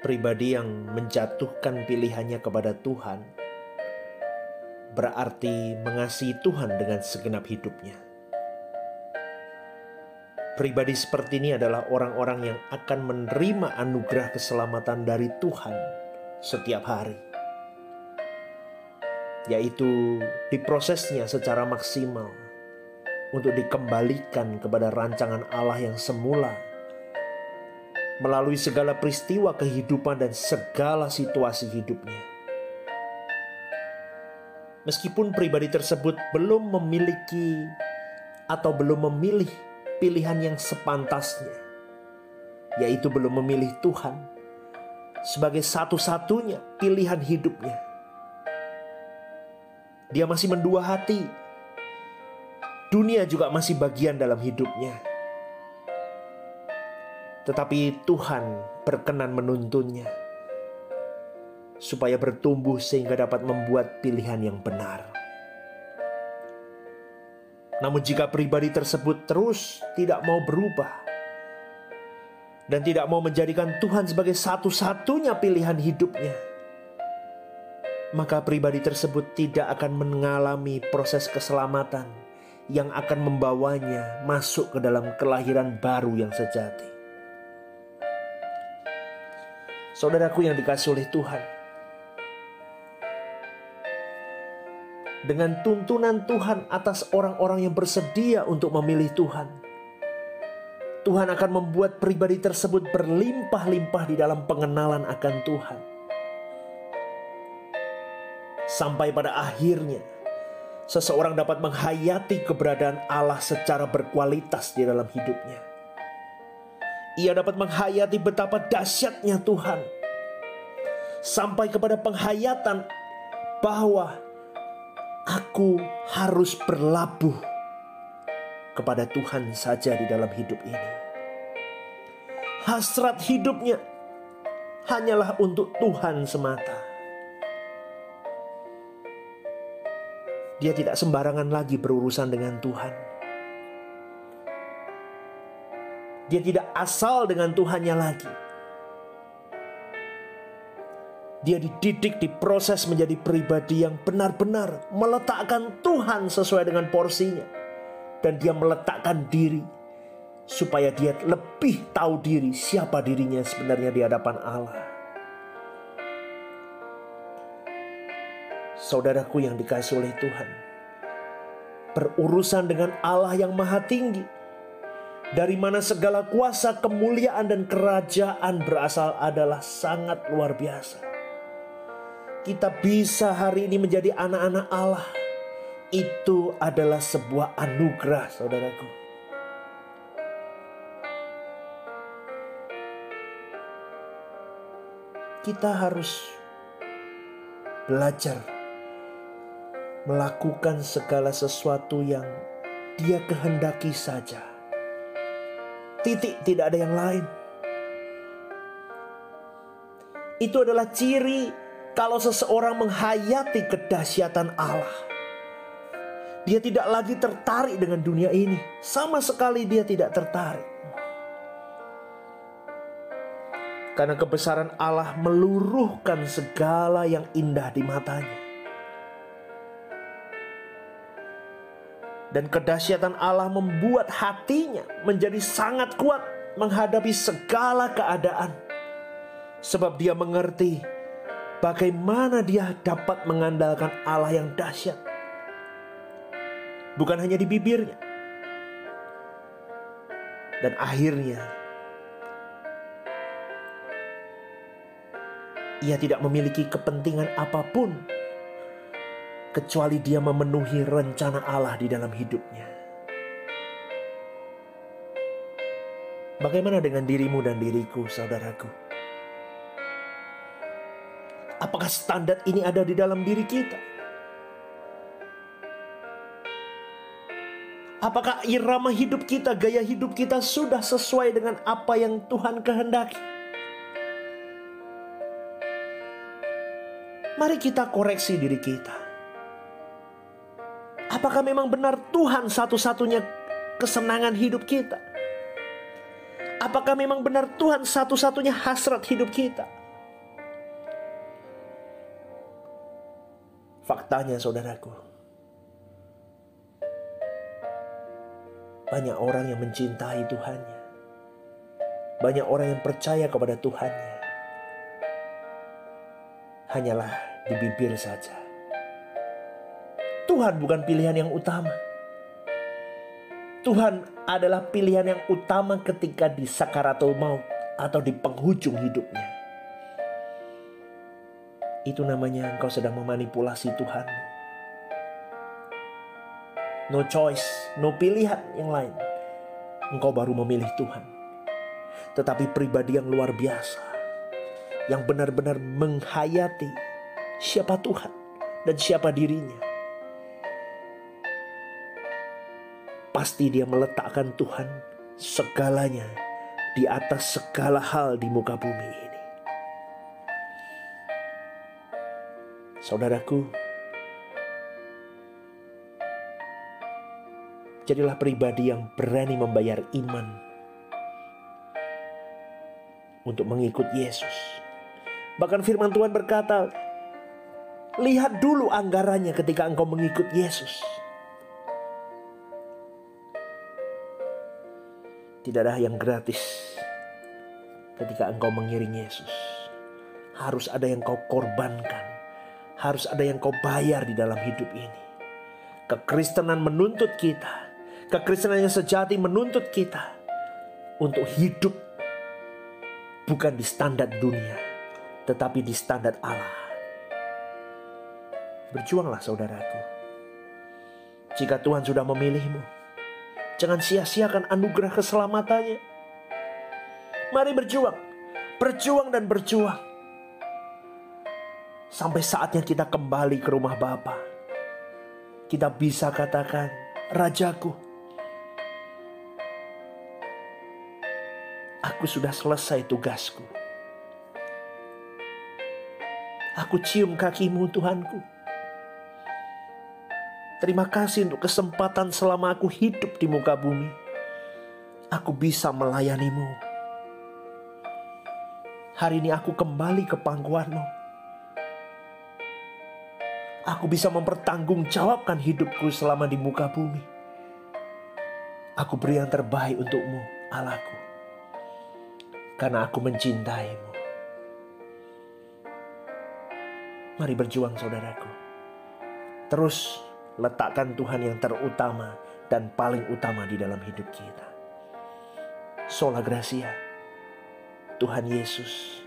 Pribadi yang menjatuhkan pilihannya kepada Tuhan berarti mengasihi Tuhan dengan segenap hidupnya. Pribadi seperti ini adalah orang-orang yang akan menerima anugerah keselamatan dari Tuhan setiap hari, yaitu diprosesnya secara maksimal untuk dikembalikan kepada rancangan Allah yang semula melalui segala peristiwa kehidupan dan segala situasi hidupnya. Meskipun pribadi tersebut belum memiliki atau belum memilih pilihan yang sepantasnya, yaitu belum memilih Tuhan sebagai satu-satunya pilihan hidupnya. Dia masih mendua hati. Dunia juga masih bagian dalam hidupnya tetapi Tuhan berkenan menuntunnya supaya bertumbuh sehingga dapat membuat pilihan yang benar. Namun, jika pribadi tersebut terus tidak mau berubah dan tidak mau menjadikan Tuhan sebagai satu-satunya pilihan hidupnya, maka pribadi tersebut tidak akan mengalami proses keselamatan yang akan membawanya masuk ke dalam kelahiran baru yang sejati. Saudaraku yang dikasih oleh Tuhan. Dengan tuntunan Tuhan atas orang-orang yang bersedia untuk memilih Tuhan. Tuhan akan membuat pribadi tersebut berlimpah-limpah di dalam pengenalan akan Tuhan. Sampai pada akhirnya, seseorang dapat menghayati keberadaan Allah secara berkualitas di dalam hidupnya ia dapat menghayati betapa dahsyatnya Tuhan. Sampai kepada penghayatan bahwa aku harus berlabuh kepada Tuhan saja di dalam hidup ini. Hasrat hidupnya hanyalah untuk Tuhan semata. Dia tidak sembarangan lagi berurusan dengan Tuhan Dia tidak asal dengan Tuhannya lagi. Dia dididik, diproses menjadi pribadi yang benar-benar meletakkan Tuhan sesuai dengan porsinya. Dan dia meletakkan diri supaya dia lebih tahu diri siapa dirinya sebenarnya di hadapan Allah. Saudaraku yang dikasih oleh Tuhan, berurusan dengan Allah yang maha tinggi dari mana segala kuasa, kemuliaan, dan kerajaan berasal adalah sangat luar biasa. Kita bisa hari ini menjadi anak-anak Allah. Itu adalah sebuah anugerah, saudaraku. Kita harus belajar melakukan segala sesuatu yang Dia kehendaki saja Titik, tidak ada yang lain. Itu adalah ciri kalau seseorang menghayati kedahsyatan Allah. Dia tidak lagi tertarik dengan dunia ini, sama sekali dia tidak tertarik. Karena kebesaran Allah meluruhkan segala yang indah di matanya. Dan kedahsyatan Allah membuat hatinya menjadi sangat kuat menghadapi segala keadaan. Sebab dia mengerti bagaimana dia dapat mengandalkan Allah yang dahsyat. Bukan hanya di bibirnya. Dan akhirnya ia tidak memiliki kepentingan apa pun kecuali dia memenuhi rencana Allah di dalam hidupnya. Bagaimana dengan dirimu dan diriku, saudaraku? Apakah standar ini ada di dalam diri kita? Apakah irama hidup kita, gaya hidup kita sudah sesuai dengan apa yang Tuhan kehendaki? Mari kita koreksi diri kita. Apakah memang benar Tuhan satu-satunya kesenangan hidup kita? Apakah memang benar Tuhan satu-satunya hasrat hidup kita? Faktanya saudaraku Banyak orang yang mencintai Tuhannya Banyak orang yang percaya kepada Tuhannya Hanyalah di bibir saja Tuhan bukan pilihan yang utama. Tuhan adalah pilihan yang utama ketika di sakaratul maut atau di penghujung hidupnya. Itu namanya engkau sedang memanipulasi Tuhan. No choice, no pilihan yang lain. Engkau baru memilih Tuhan. Tetapi pribadi yang luar biasa. Yang benar-benar menghayati siapa Tuhan dan siapa dirinya. Pasti dia meletakkan Tuhan segalanya di atas segala hal di muka bumi ini. Saudaraku, jadilah pribadi yang berani membayar iman untuk mengikut Yesus. Bahkan firman Tuhan berkata, lihat dulu anggarannya ketika engkau mengikut Yesus. Tidak ada yang gratis ketika engkau mengiring Yesus. Harus ada yang kau korbankan. Harus ada yang kau bayar di dalam hidup ini. Kekristenan menuntut kita. Kekristenan yang sejati menuntut kita. Untuk hidup bukan di standar dunia. Tetapi di standar Allah. Berjuanglah saudaraku. Jika Tuhan sudah memilihmu Jangan sia-siakan anugerah keselamatannya. Mari berjuang. Berjuang dan berjuang. Sampai saatnya kita kembali ke rumah Bapa. Kita bisa katakan, Rajaku, aku sudah selesai tugasku. Aku cium kakimu Tuhanku. Terima kasih untuk kesempatan selama aku hidup di muka bumi. Aku bisa melayanimu. Hari ini aku kembali ke pangkuanmu. Aku bisa mempertanggungjawabkan hidupku selama di muka bumi. Aku beri yang terbaik untukmu, Allahku. Karena aku mencintaimu. Mari berjuang saudaraku. Terus letakkan Tuhan yang terutama dan paling utama di dalam hidup kita. Sola Gracia, Tuhan Yesus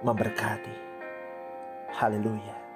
memberkati. Haleluya.